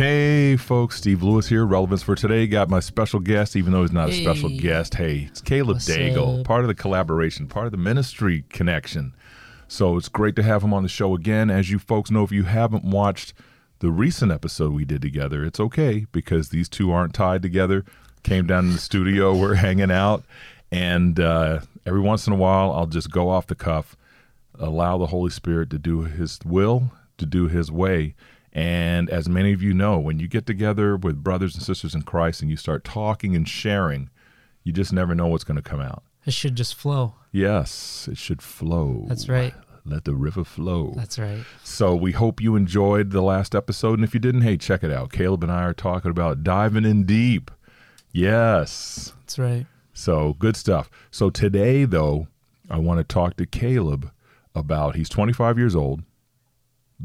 Hey, folks, Steve Lewis here. Relevance for today. Got my special guest, even though he's not a special guest. Hey, it's Caleb What's Daigle, up? part of the collaboration, part of the ministry connection. So it's great to have him on the show again. As you folks know, if you haven't watched the recent episode we did together, it's okay because these two aren't tied together. Came down in the studio, we're hanging out, and uh, every once in a while, I'll just go off the cuff allow the Holy Spirit to do His will, to do His way. And as many of you know, when you get together with brothers and sisters in Christ and you start talking and sharing, you just never know what's going to come out. It should just flow. Yes, it should flow. That's right. Let the river flow. That's right. So we hope you enjoyed the last episode. And if you didn't, hey, check it out. Caleb and I are talking about diving in deep. Yes. That's right. So good stuff. So today, though, I want to talk to Caleb about he's 25 years old,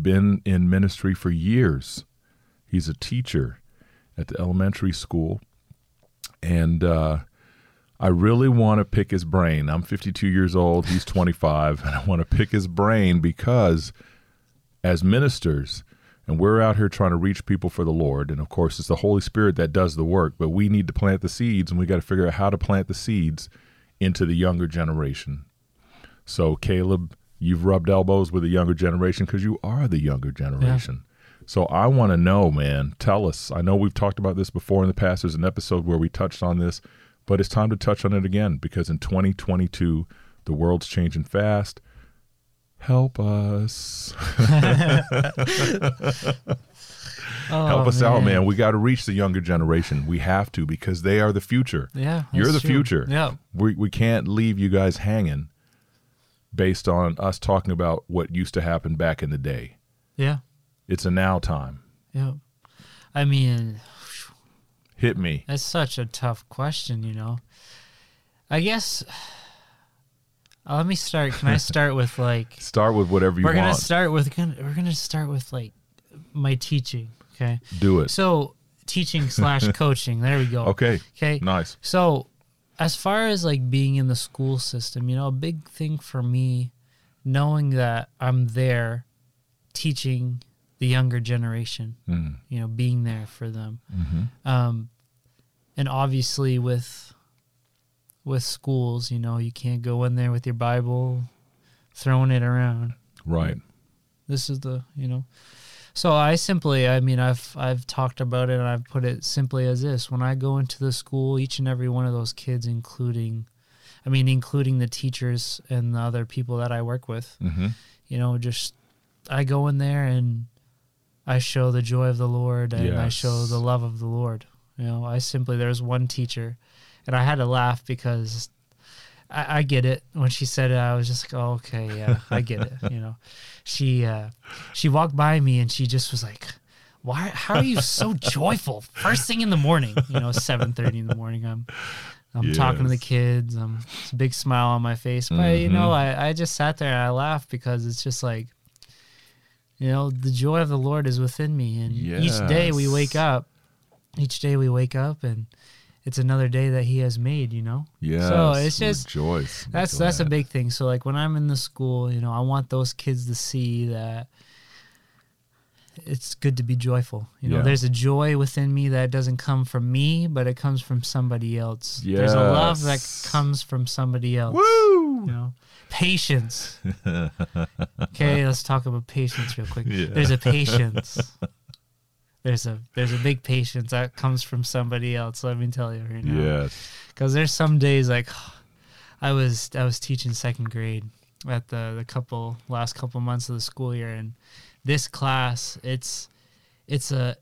been in ministry for years. He's a teacher at the elementary school. And uh, I really want to pick his brain. I'm 52 years old, he's 25, and I want to pick his brain because as ministers, and we're out here trying to reach people for the Lord. And of course, it's the Holy Spirit that does the work, but we need to plant the seeds and we got to figure out how to plant the seeds into the younger generation. So, Caleb, you've rubbed elbows with the younger generation because you are the younger generation. So, I want to know, man, tell us. I know we've talked about this before in the past. There's an episode where we touched on this, but it's time to touch on it again because in 2022, the world's changing fast. Help us. Oh, Help us out, man. We got to reach the younger generation. We have to because they are the future. Yeah. You're the true. future. Yeah. We we can't leave you guys hanging based on us talking about what used to happen back in the day. Yeah. It's a now time. Yeah. I mean, Hit me. that's such a tough question, you know. I guess. uh, let me start. Can I start with like? Start with whatever you we're gonna want. start with. We're gonna start with like my teaching. Okay. Do it. So teaching slash coaching. There we go. Okay. Okay. Nice. So, as far as like being in the school system, you know, a big thing for me, knowing that I'm there teaching the younger generation, Mm. you know, being there for them. hmm Um, and obviously with with schools, you know, you can't go in there with your Bible throwing it around. Right. This is the, you know. So I simply, I mean, I've I've talked about it and I've put it simply as this: when I go into the school, each and every one of those kids, including, I mean, including the teachers and the other people that I work with, hmm you know, just I go in there and I show the joy of the Lord and I show the love of the Lord. You know, I simply there's one teacher, and I had to laugh because I, I get it. When she said it, I was just like, oh, okay, yeah, I get it. You know, she uh, she walked by me and she just was like, why? How are you so joyful first thing in the morning? You know, seven thirty in the morning. I'm I'm talking to the kids. I'm it's a big smile on my face, but you know, I I just sat there and I laughed because it's just like. You know, the joy of the Lord is within me. And each day we wake up, each day we wake up and it's another day that he has made, you know? Yeah. So it's just- rejoice. That's Be that's a big thing. So like when I'm in the school, you know, I want those kids to see that it's good to be joyful. You know, Yeah. there's a joy within me that doesn't come from me, but it comes from somebody else. There's a love that comes from somebody else. Woo! You know, patience. okay, let's talk about patience real quick. Yeah. There's a patience. There's a there's a big patience that comes from somebody else. Let me tell you right now. Yes. Because there's some days like I was I was teaching second grade at the the couple last couple months of the school year, and this class it's it's a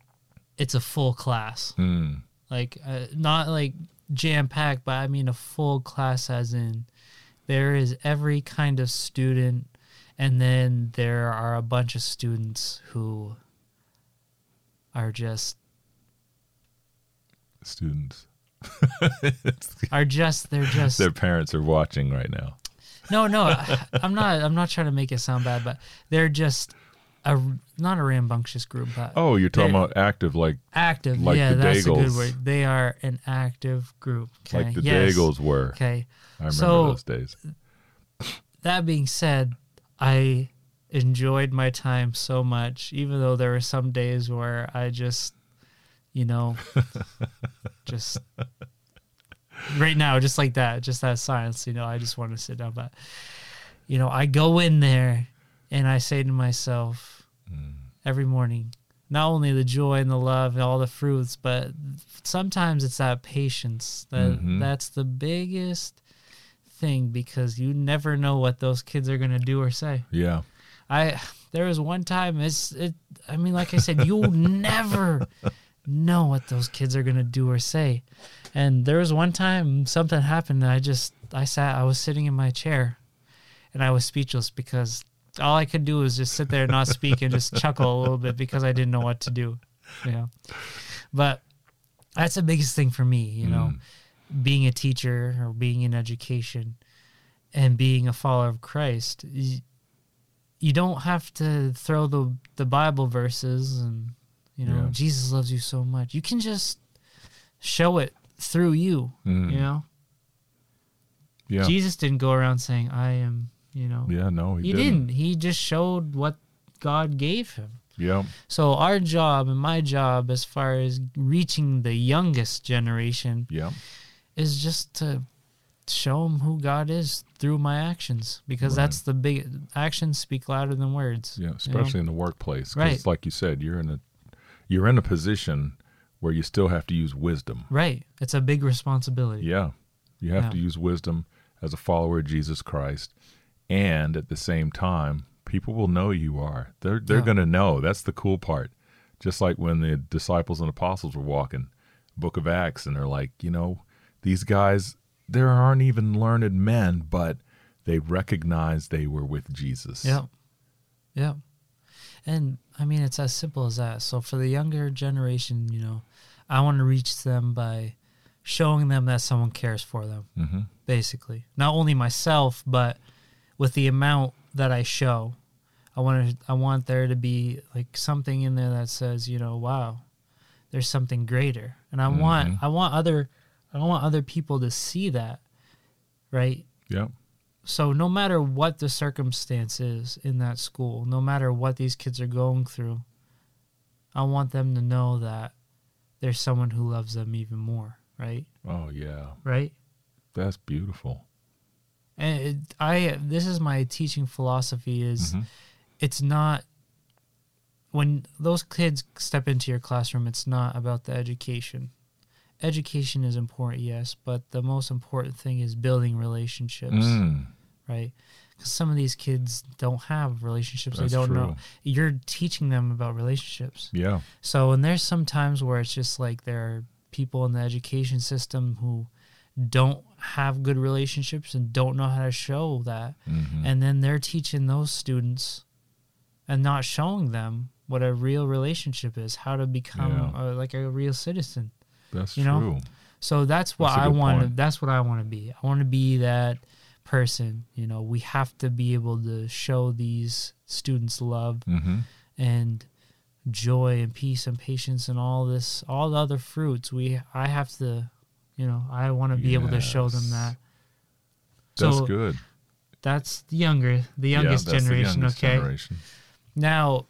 it's a full class Mm. like uh, not like jam packed, but I mean a full class as in there is every kind of student, And then there are a bunch of students who are just Students. are just they're just Their parents are watching right now. no no I, I'm not I'm not trying to make it sound bad but they're just a not a rambunctious group but Oh, you're talking about active like active like yeah the that's a good Daigles. word they are an active group okay like the yes. Daigles were. okay I remember So- those days. that being said, I enjoyed my time so much, even though there were some days where I just, you know, just right now, just like that, just that silence, you know, I just want to sit down. But, you know, I go in there and I say to myself every morning, not only the joy and the love and all the fruits, but sometimes it's that patience that Mhm. that's the biggest thing because you never know what those kids are gonna do or say. Yeah. I there was one time it's it I mean like I said you'll never know what those kids are gonna do or say. And there was one time something happened and I just I sat I was sitting in my chair and I was speechless because all I could do was just sit there and not speak and just chuckle a little bit because I didn't know what to do. You know. But that's the biggest thing for me, you know, mm. being a teacher or being in education and being a follower of Christ. You don't have to throw the the Bible verses and you know Yeah. Jesus loves you so much. You can just show it through you. Mm. You know, Yeah. Jesus didn't go around saying, "I am." You know, Yeah, no, he, he didn't. didn't. He just showed what God gave him. Yeah. So our job and my job, as far as reaching the youngest generation, Yeah. is just to show them who God is through my actions, because Right. that's the big actions speak louder than words. Yeah, you know? especially in the workplace. 'cause Right. like you said, you're in a you're in a position where you still have to use wisdom. right. It's a big responsibility. Yeah. You have Yeah. to use wisdom as a follower of Jesus Christ. And at the same time, people will know you are. They're they're Yeah. going to know. That's the cool part. Just like when the disciples and apostles were walking Book of Acts and they're like, you know, these guys there aren't even learned men, but they recognized they were with Jesus. Yeah. Yeah. And I mean, it's as simple as that. So for the younger generation, you know, I want to reach them by showing them that someone cares for them, hmm basically. Not only myself, but with the amount that I show. I want to, I want there to be like something in there that says, you know, wow, there's something greater. And I want, Mhm. I want other, I don't want other people to see that, right? Yeah. so no matter what the circumstance is in that school no matter what these kids are going through i want them to know that there's someone who loves them even more right Oh yeah. right That's beautiful. and it, i this is my teaching philosophy is Mhm. it's not when those kids step into your classroom it's not about the education education is important yes but the most important thing is building relationships Mm, right? Because some of these kids don't have relationships. That's they don't know. You're teaching them about relationships. yeah. So, and there's some times where it's just like there are people in the education system who don't have good relationships and don't know how to show that. Mhm. And then they're teaching those students and not showing them what a real relationship is, how to become Yeah. uh like a real citizen. That's you know, true. So that's what That's I want to. That's what I want to be. I want to be that person. You know, we have to be able to show these students love hmm and joy and peace and patience and all this, all the other fruits. We, I have to, you know, I want to be able to show them that. That's So good. that's the younger, the Yeah, youngest the generation. youngest okay. generation. Now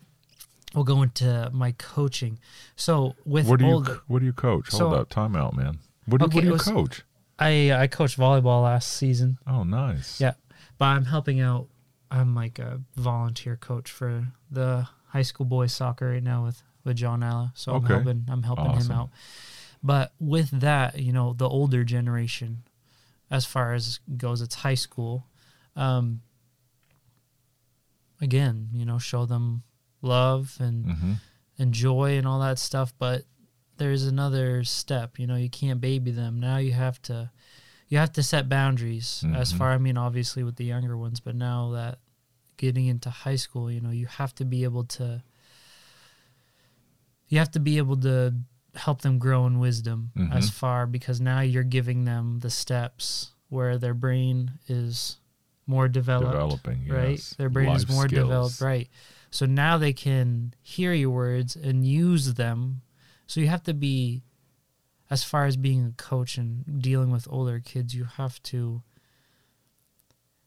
we'll go into my coaching. So with What do you older, What do you coach? So- Hold up, time out, man. What do, Okay, what do you was- coach? I I coached volleyball last season. Oh, nice. Yeah, but I'm helping out. I'm like a volunteer coach for the high school boys soccer right now with with John Alla. So I'm helping. I'm helping Awesome. him out. But with that, you know, the older generation, as far as goes, it's high school. Um, again, you know, show them love and hmm and joy and all that stuff but there's another step you know you can't baby them now you have to you have to set boundaries as Mhm. far i mean obviously with the younger ones but now that getting into high school, you know, you have to be able to you have to be able to help them grow in wisdom Mhm. as far because now you're giving them the steps where their brain is more developed Developing, right? yes. Their brain is more skills. developed, right? So now they can hear your words and use them. So you have to be, as far as being a coach and dealing with older kids, you have to.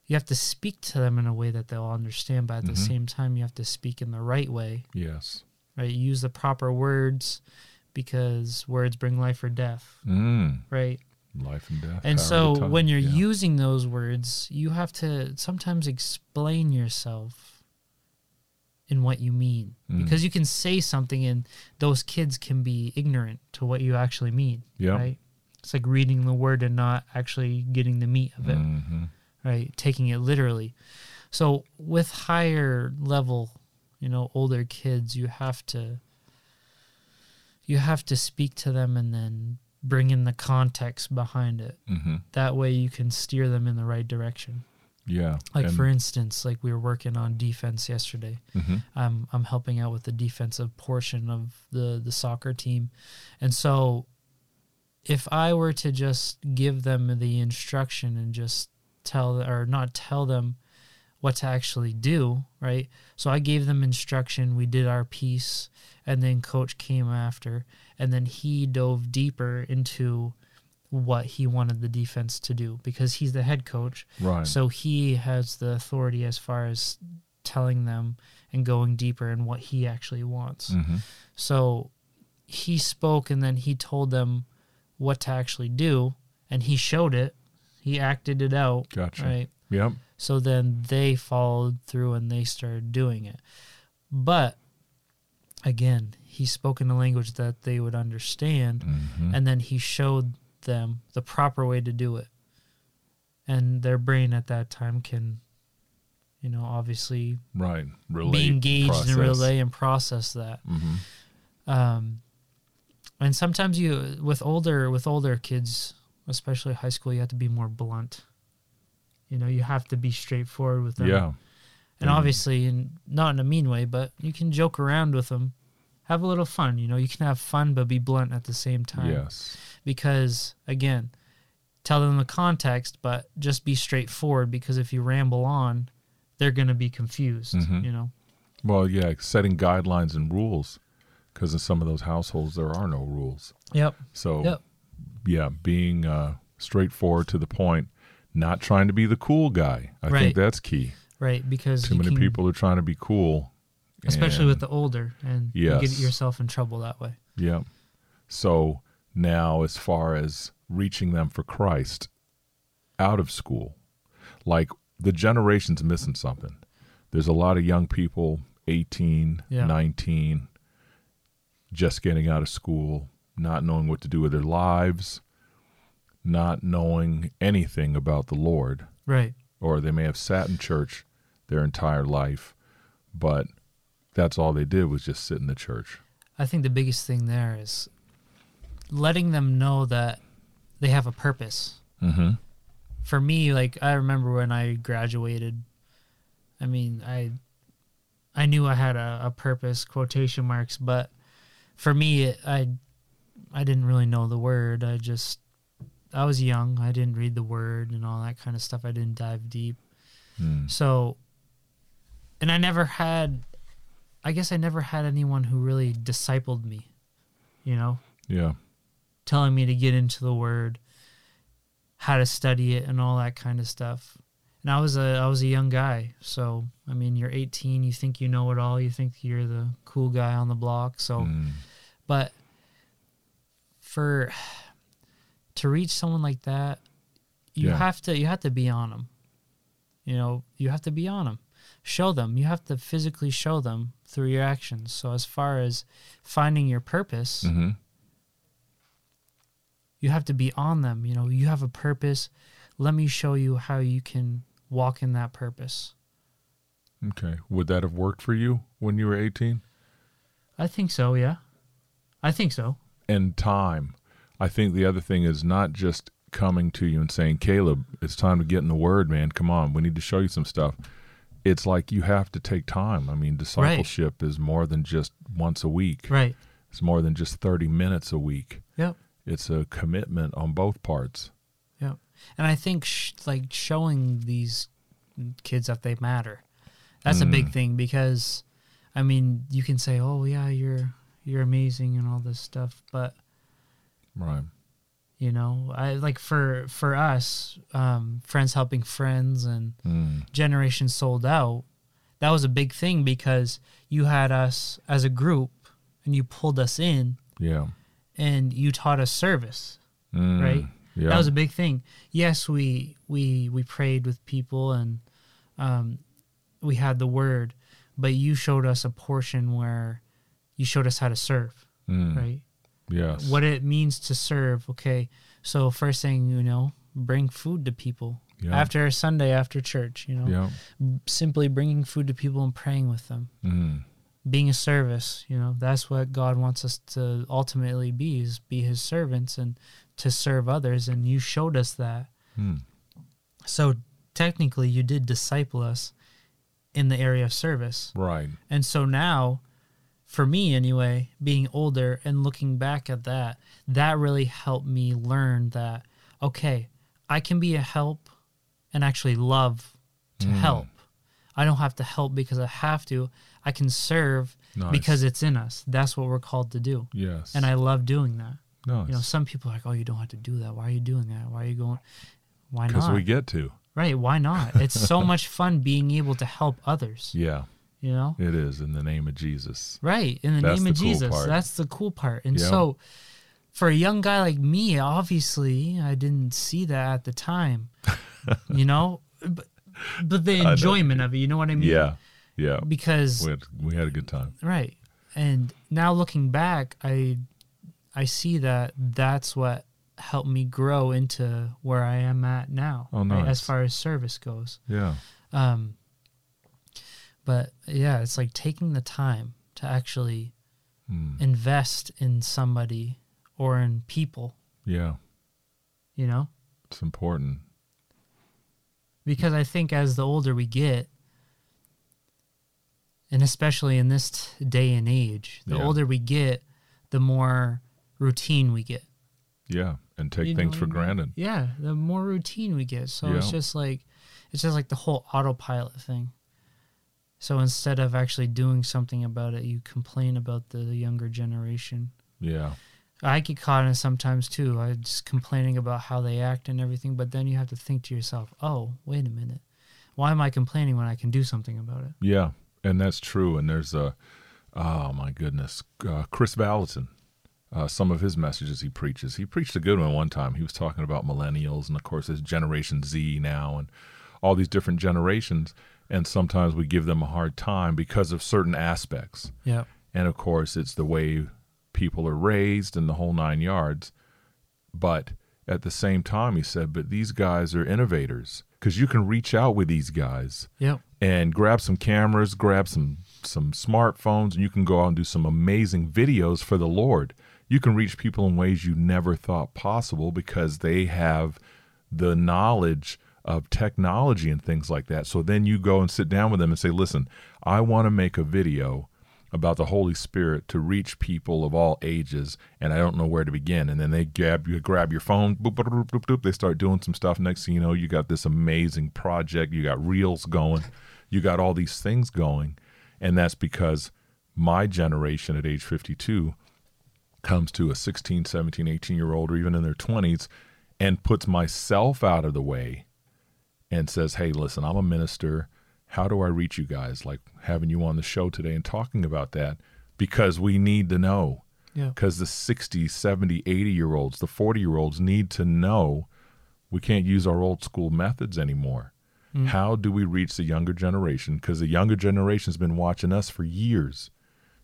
You have to speak to them in a way that they'll understand, but at the Mhm. same time, you have to speak in the right way, Yes. right? Use the proper words, because words bring life or death, Mm. right? Life and death. And so when you're Yeah. using those words, you have to sometimes explain yourself in what you mean. Mm. Because you can say something and those kids can be ignorant to what you actually mean. Yep. Right? It's like reading the word and not actually getting the meat of it, Mhm. right? Taking it literally. So with higher level, you know, older kids, you have to you have to speak to them and then bring in the context behind it Mhm. that way you can steer them in the right direction Yeah. like for instance like we were working on defense yesterday Mhm. i'm i'm helping out with the defensive portion of the the soccer team and so if i were to just give them the instruction and just tell or not tell them what to actually do right so i gave them instruction we did our piece and then coach came after and then he dove deeper into what he wanted the defense to do because he's the head coach Right. so he has the authority as far as telling them and going deeper in what he actually wants. Mhm. So he spoke and then he told them what to actually do and he showed it. He acted it out. Gotcha. Right. Yep. So then they followed through and they started doing it. But again, he spoke in a language that they would understand Mhm. and then he showed them the proper way to do it and their brain at that time can you know obviously right. Relate. be engaged process. and relay and process that Mhm. um and sometimes you with older with older kids especially high school you have to be more blunt you know you have to be straightforward with them Yeah. and Mm. obviously in not in a mean way but you can joke around with them have a little fun you know you can have fun but be blunt at the same time Yes. Because again tell them the context but just be straightforward because if you ramble on they're going to be confused Mhm. you know Well, yeah, setting guidelines and rules because in some of those households there are no rules. yep So, Yep. yeah, being uh, straightforward to the point, not trying to be the cool guy. I Right. think that's key. right because Too many can- people are trying to be cool. especially and- with the older and you get yourself in trouble that way Yeah. So now, as far as reaching them for Christ out of school, like the generation's missing something. There's a lot of young people, 18, Yeah. 19, just getting out of school, not knowing what to do with their lives, not knowing anything about the Lord right or they may have sat in church their entire life, but that's all they did was just sit in the church. i think the biggest thing there is letting them know that they have a purpose Mm-hmm. for me like i remember when i graduated i mean i i knew i had a, a purpose quotation marks but for me it, i i didn't really know the word i just i was young i didn't read the word and all that kind of stuff i didn't dive deep Mm. so and i never had i guess i never had anyone who really discipled me you know Yeah. Telling me to get into the word, how to study it, and all that kind of stuff. And I was a I was a young guy, so I mean, you're 18, you think you know it all, you think you're the cool guy on the block. So, Mm. but for to reach someone like that, you Yeah. have to you have to be on them. You know, you have to be on them. Show them. You have to physically show them through your actions. So as far as finding your purpose, hmm you have to be on them you know you have a purpose let me show you how you can walk in that purpose Okay. Would that have worked for you when you were 18? i think so yeah i think so And time. I think the other thing is not just coming to you and saying, Caleb, it's time to get in the word, man. Come on. We need to show you some stuff. it's like you have to take time. I mean, discipleship is more than just once a week. Right. It's more than just 30 minutes a week. Yep. It's a commitment on both parts. Yeah, And I think sh- like showing these kids that they matter. That's a big thing because I mean, you can say, "Oh, yeah, you're you're amazing and all this stuff," but Right. you know, I like for for us, um, friends helping friends and Mm. Generation Sold Out, that was a big thing because you had us as a group and you pulled us in Yeah. And you taught us service. Mm. Right? Yeah. That was a big thing. Yes, we we we prayed with people and um, we had the word, but you showed us a portion where you showed us how to serve, Mm. right? Yes. What it means to serve. Okay, so first thing you know, bring food to people Yeah. after Sunday after church. You know, Yeah. simply bringing food to people and praying with them, Mm. Being a service. You know, that's what God wants us to ultimately be: is be His servants and to serve others. And you showed us that. Mm. So technically, you did disciple us in the area of service. Right. And so now, for me anyway, being older and looking back at that, that really helped me learn that, okay, I can be a help and actually love to help. I don't have to help because I have to. I can serve Nice. because it's in us. That's what we're called to do. Yes. And I love doing that. nice. You know, some people are like, oh, you don't have to do that. Why are you doing that? Why are you going? Why not? because we get to. Right, why not? It's so much fun being able to help others, Yeah. you know? It is in the name of Jesus. Right, in the That's name of cool Jesus. part. That's the cool part. And so for a young guy like me, obviously, I didn't see that at the time. you know? But, but the enjoyment of it, you know what I mean? Yeah. Yeah. Because We had, we had a good time. right. And now looking back, I I see that that's what helped me grow into where I am at now. Oh, right, as far as service goes. Yeah. Um, but yeah, it's like taking the time to actually Mm. invest in somebody or in people, Yeah. you know? It's important. Because I think as the older we get, and especially in this t- day and age, the Yeah. older we get, the more routine we get. Yeah. And take You things for I mean? granted. Yeah, the more routine we get. So it's just like it's just like the whole autopilot thing. So instead of actually doing something about it, you complain about the younger generation. Yeah. I get caught in it sometimes too. I just complaining about how they act and everything, but then you have to think to yourself, "Oh, wait a minute. Why am I complaining when I can do something about it?" Yeah. And that's true. And there's a, oh my goodness, uh, Chris Valentin. Uh, some of his messages he preaches. He preached a good one one time. He was talking about millennials and, of course, there's Generation Z now and all these different generations. And sometimes we give them a hard time because of certain aspects. Yeah. And of course, it's the way people are raised and the whole nine yards. But at the same time, he said, but these guys are innovators because you can reach out with these guys Yep. And grab some cameras, grab some some smartphones, and you can go out and do some amazing videos for the Lord. You can reach people in ways you never thought possible because they have the knowledge of technology and things like that. So then you go and sit down with them and say, "Listen, I want to make a video about the Holy Spirit to reach people of all ages, and I don't know where to begin." And then they grab you grab your phone, boop, boop, boop, boop, they start doing some stuff. Next thing you know, you got this amazing project. You got reels going. You got all these things going, and that's because my generation at age 52 comes to a 16, 17, 18 year old or even in their 20s and puts myself out of the way and says, Hey, listen, I'm a minister. How do I reach you guys? Like having you on the show today and talking about that because we need to know. Yeah. Because the 60, 70, 80 year olds, the 40 year olds need to know we can't use our old school methods anymore. Mm. How do we reach the younger generation? Because the younger generation's been watching us for years.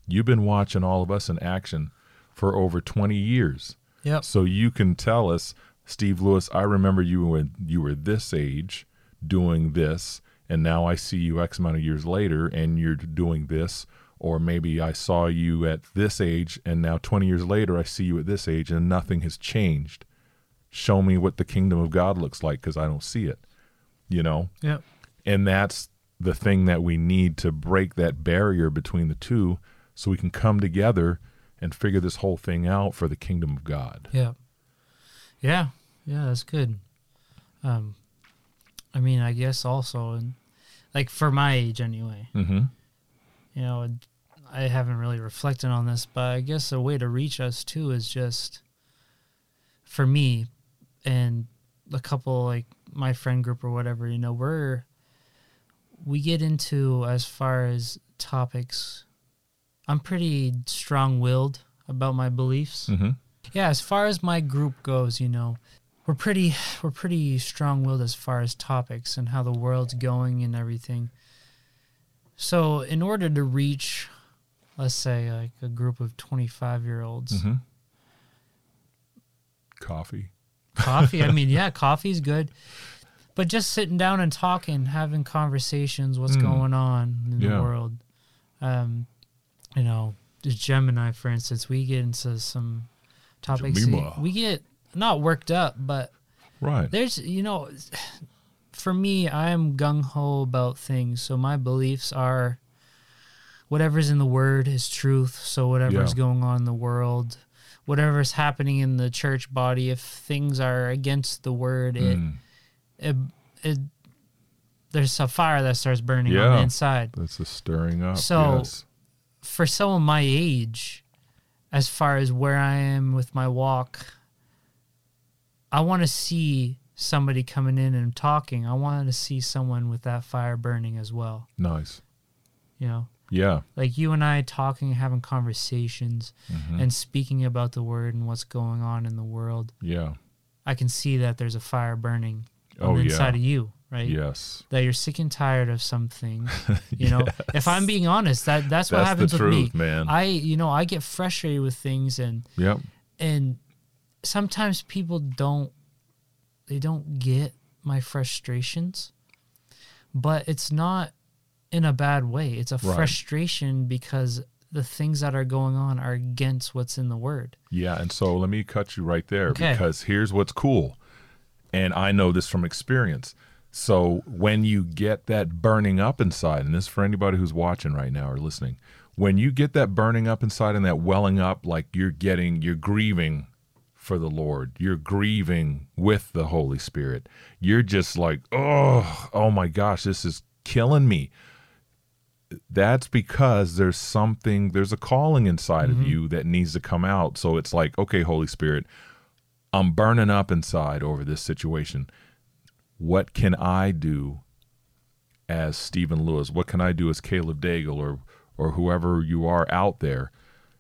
You've been watching all of us in action for over 20 years. Yep. So you can tell us, Steve Lewis, I remember you when you were this age doing this, and now I see you X amount of years later and you're doing this. Or maybe I saw you at this age, and now 20 years later, I see you at this age, and nothing has changed. Show me what the kingdom of God looks like because I don't see it, you know? Yeah. and that's the thing that we need to break that barrier between the two so we can come together and figure this whole thing out for the kingdom of God. Yeah. Yeah. Yeah, that's good. Um I mean, I guess also and like for my age anyway. Mm-hmm. You know, I haven't really reflected on this, but I guess a way to reach us too is just for me and a couple like my friend group or whatever, you know, we're we get into as far as topics I'm pretty strong-willed about my beliefs. Mm-hmm. Yeah, as far as my group goes, you know, we're pretty we're pretty strong-willed as far as topics and how the world's going and everything. So, in order to reach let's say like a group of 25-year-olds, Mm-hmm. Coffee. coffee, I mean, yeah, coffee's good. But just sitting down and talking, having conversations, what's Mm. going on in Yeah. the world. Um, you know, the Gemini, for instance, we get into some topics. We get not worked up, but Right. there's, you know, for me, I am gung ho about things. So my beliefs are whatever's in the word is truth. So whatever's Yeah. going on in the world, whatever's happening in the church body, if things are against the word, it, Mm. it, it, there's a fire that starts burning on the inside. That's a stirring up. So- yes. For someone my age, as far as where I am with my walk, I want to see somebody coming in and talking. I want to see someone with that fire burning as well. Nice. You know, Yeah. like you and I talking, having conversations, Mhm. and speaking about the word and what's going on in the world. yeah. I can see that there's a fire burning Oh the yeah. inside of you, right? Yes. That you're sick and tired of something. You know, if I'm being honest, that that's what happens the with me. man. I, you know, I get frustrated with things, and Yep. and sometimes people don't, they don't get my frustrations, but it's not in a bad way. It's a Right. frustration because the things that are going on are against what's in the word. Yeah, and so let me cut you right there Okay. because here's what's cool. And I know this from experience. So when you get that burning up inside, and this is for anybody who's watching right now or listening, when you get that burning up inside and that welling up, like you're getting, you're grieving for the Lord, you're grieving with the Holy Spirit. You're just like, oh, oh my gosh, this is killing me. That's because there's something there's a calling inside of mm-hmm. you that needs to come out. So it's like okay holy spirit i'm burning up inside over this situation. What can i do as stephen lewis? What can i do as caleb daigle or or whoever you are out there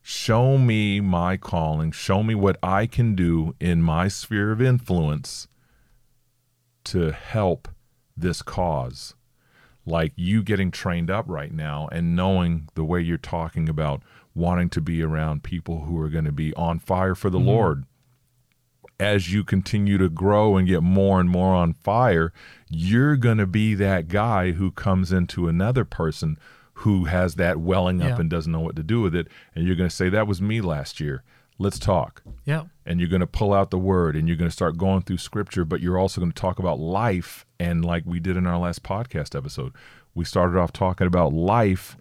show me my calling. Show me what i can do in my sphere of influence to help this cause. Like you getting trained up right now and knowing the way you're talking about wanting to be around people who are going to be on fire for the mm-hmm. Lord. As you continue to grow and get more and more on fire, you're going to be that guy who comes into another person who has that welling up Yeah. and doesn't know what to do with it. And you're going to say, That was me last year. Let's talk Yeah. and you're going to pull out the word and you're going to start going through scripture, but you're also going to talk about life. And like we did in our last podcast episode, we started off talking about life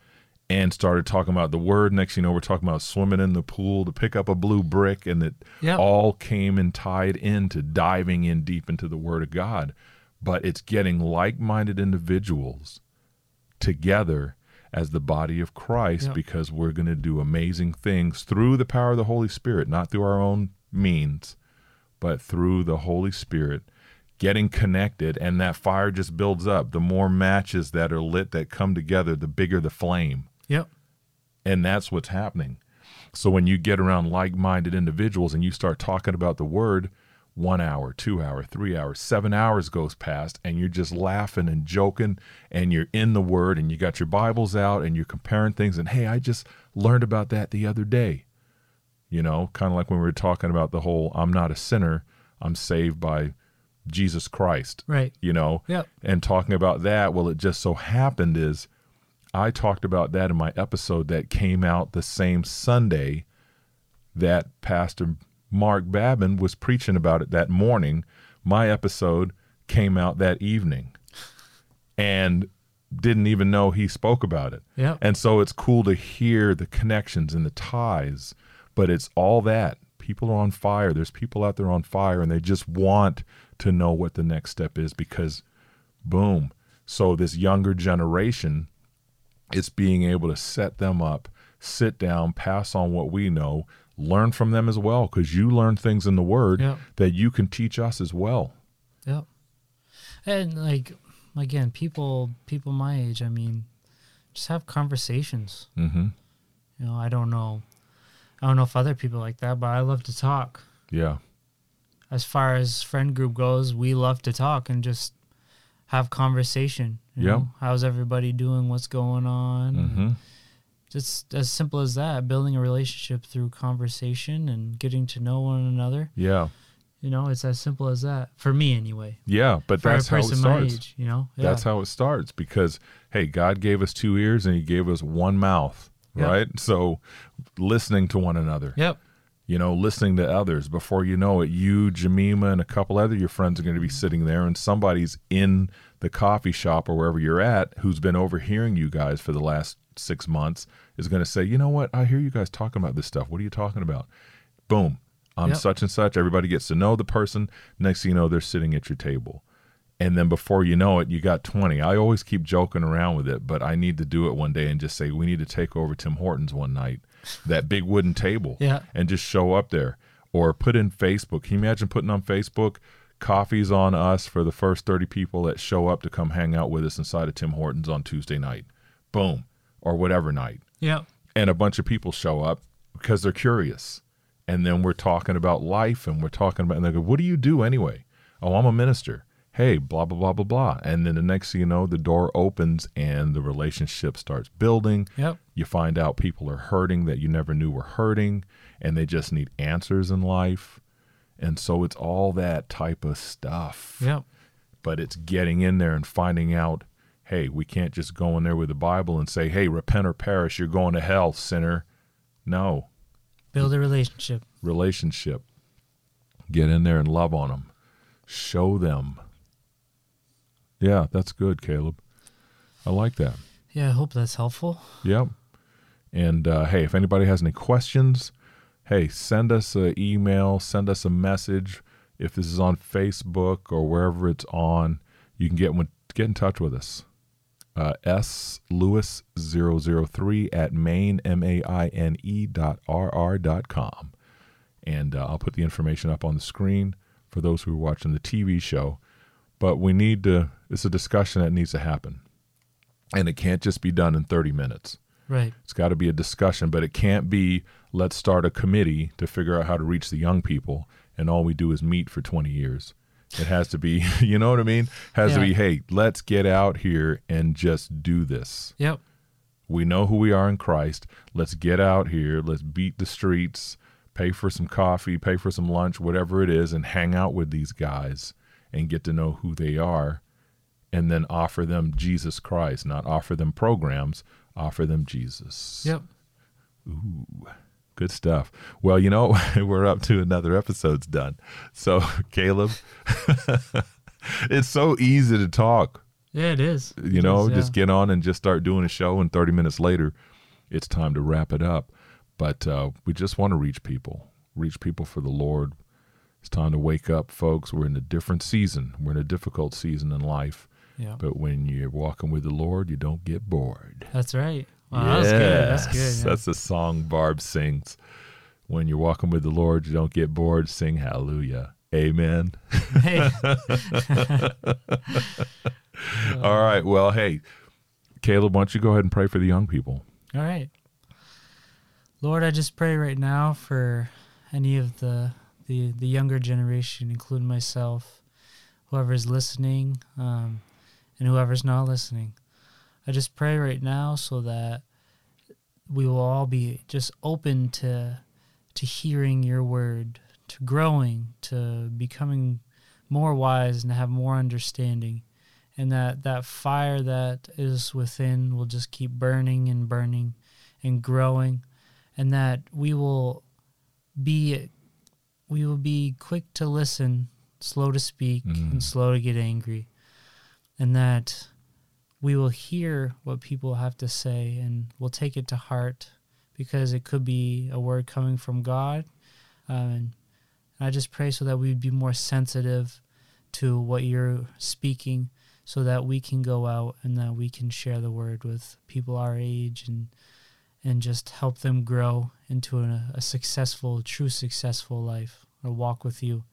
and started talking about the word. Next, you know, we're talking about swimming in the pool to pick up a blue brick, and it Yep. all came and tied into diving in deep into the word of God. But it's getting like minded individuals together as the body of Christ Yep. because we're going to do amazing things through the power of the Holy Spirit, not through our own means, but through the Holy Spirit getting connected and that fire just builds up. The more matches that are lit that come together, the bigger the flame. Yep. And that's what's happening. So when you get around like-minded individuals and you start talking about the word, one hour, two hour, three hours, seven hours goes past, and you're just laughing and joking, and you're in the word, and you got your Bibles out, and you're comparing things. And hey, I just learned about that the other day. You know, kind of like when we were talking about the whole I'm not a sinner, I'm saved by Jesus Christ Right. you know Yep. and talking about that well it just so happened is i talked about that in my episode that came out the same sunday that pastor mark babin was preaching about it that morning my episode came out that evening and didn't even know he spoke about it. Yep. And so it's cool to hear the connections and the ties, but it's all that. People are on fire. There's people out there on fire and they just want to know what the next step is because boom. So this younger generation it's being able to set them up, sit down, pass on what we know, learn from them as well because you learn things in the word Yep. that you can teach us as well. Yep. And like again, people people my age, I mean, just have conversations. Mhm. You know, I don't know I don't know if other people like that, but I love to talk. Yeah. As far as friend group goes, we love to talk and just have conversation. yeah how's everybody doing? What's going on? Mhm. Just as simple as that, building a relationship through conversation and getting to know one another. Yeah. You know, it's as simple as that. For me anyway. Yeah, but For that's a how it starts. age, you know? That's how it starts because hey, God gave us two ears and he gave us one mouth, Yep. right? So listening to one another. Yep. you know, listening to others. Before you know it, you, Jemima, and a couple other your friends are going to be sitting there, and somebody's in the coffee shop or wherever you're at who's been overhearing you guys for the last six months is going to say, you know what? I hear you guys talking about this stuff. What are you talking about? Boom. I'm Yep. such and such. Everybody gets to know the person. Next thing you know, they're sitting at your table. And then before you know it, you got 20. I always keep joking around with it, but I need to do it one day and just say, we need to take over Tim Hortons one night, that big wooden table Yeah. and just show up there or put in Facebook. Can you imagine putting on Facebook coffees on us for the first 30 people that show up to come hang out with us inside of Tim Hortons on Tuesday night? Boom. Or whatever night. Yeah. And a bunch of people show up because they're curious. And then we're talking about life and we're talking about, and they go, What do you do anyway? Oh, I'm a minister. Hey, blah, blah, blah, blah, blah. And then the next thing you know, the door opens and the relationship starts building Yep. you find out people are hurting that you never knew were hurting and they just need answers in life and so it's all that type of stuff Yep. but it's getting in there and finding out hey we can't just go in there with the bible and say hey repent or perish you're going to hell sinner no Build a relationship. relationship get in there and love on them show them yeah that's good caleb i like that Yeah, I hope that's helpful. Yep. And uh, hey, if anybody has any questions, hey, send us an email, send us a message. If this is on Facebook or wherever it's on, you can get get in touch with us. Uh, S Lewis 003 at maine M A I N E dot R R dot com. And uh, I'll put the information up on the screen for those who are watching the TV show. But we need to, it's a discussion that needs to happen. And it can't just be done in 30 minutes. Right. It's got to be a discussion, but it can't be let's start a committee to figure out how to reach the young people and all we do is meet for 20 years. It has to be, you know what I mean? Has to be, hey, let's get out here and just do this. Yep. We know who we are in Christ. Let's get out here. Let's beat the streets, pay for some coffee, pay for some lunch, whatever it is, and hang out with these guys and get to know who they are and then offer them Jesus Christ, not offer them programs, offer them Jesus. Yep. Good stuff. Well, you know, we're up to another episode's done. So, Caleb, it's so easy to talk. Yeah, it is. You It know, is, just get on and just start doing a show, and 30 minutes later, it's time to wrap it up. But uh, we just want to reach people, reach people for the Lord. It's time to wake up, folks. We're in a different season. We're in a difficult season in life. Yeah. But when you're walking with the Lord, you don't get bored. That's right. Wow, that's good. That's Yes, good. yeah. That's the song Barb sings. When you're walking with the Lord, you don't get bored. Sing hallelujah. Amen. Hey. All right. Well, hey, Caleb, why don't you go ahead and pray for the young people? All right. Lord, I just pray right now for any of the the, the younger generation, including myself, whoever's listening, um, and whoever's not listening. I just pray right now so that we will all be just open to to hearing your word, to growing, to becoming more wise and to have more understanding. And that that fire that is within will just keep burning and burning and growing and that we will be we will be quick to listen, slow to speak, Mhm. and slow to get angry. And that we will hear what people have to say and we'll take it to heart because it could be a word coming from God. Um, and I just pray so that we'd be more sensitive to what you're speaking so that we can go out and that we can share the word with people our age and and just help them grow into a, a successful, true successful life or walk with you.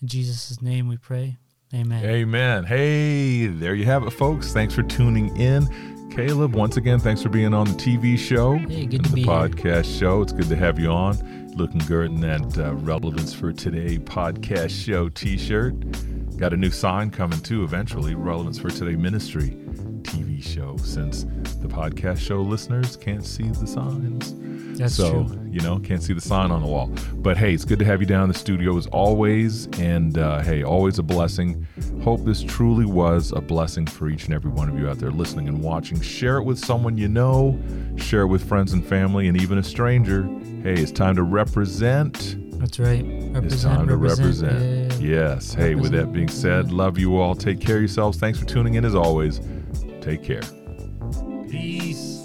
In Jesus' name we pray. Amen. Amen. Hey, there you have it, folks. Thanks for tuning in. Caleb, once again, thanks for being on the TV show Hey, good to the be here. podcast show. It's good to have you on. Looking good in that uh, Relevance for Today podcast show t shirt. Got a new sign coming too eventually Relevance for Today Ministry TV show, since the podcast show listeners can't see the signs. That's so, true. you know, can't see the sign on the wall. But hey, it's good to have you down in the studio as always. And uh, hey, always a blessing. Hope this truly was a blessing for each and every one of you out there listening and watching. Share it with someone you know, share it with friends and family, and even a stranger. Hey, it's time to represent. That's right. Represent, It's time to represent. Yeah. Yes. Hey, with that being said, love you all. Take care of yourselves. Thanks for tuning in as always. Take care. Peace.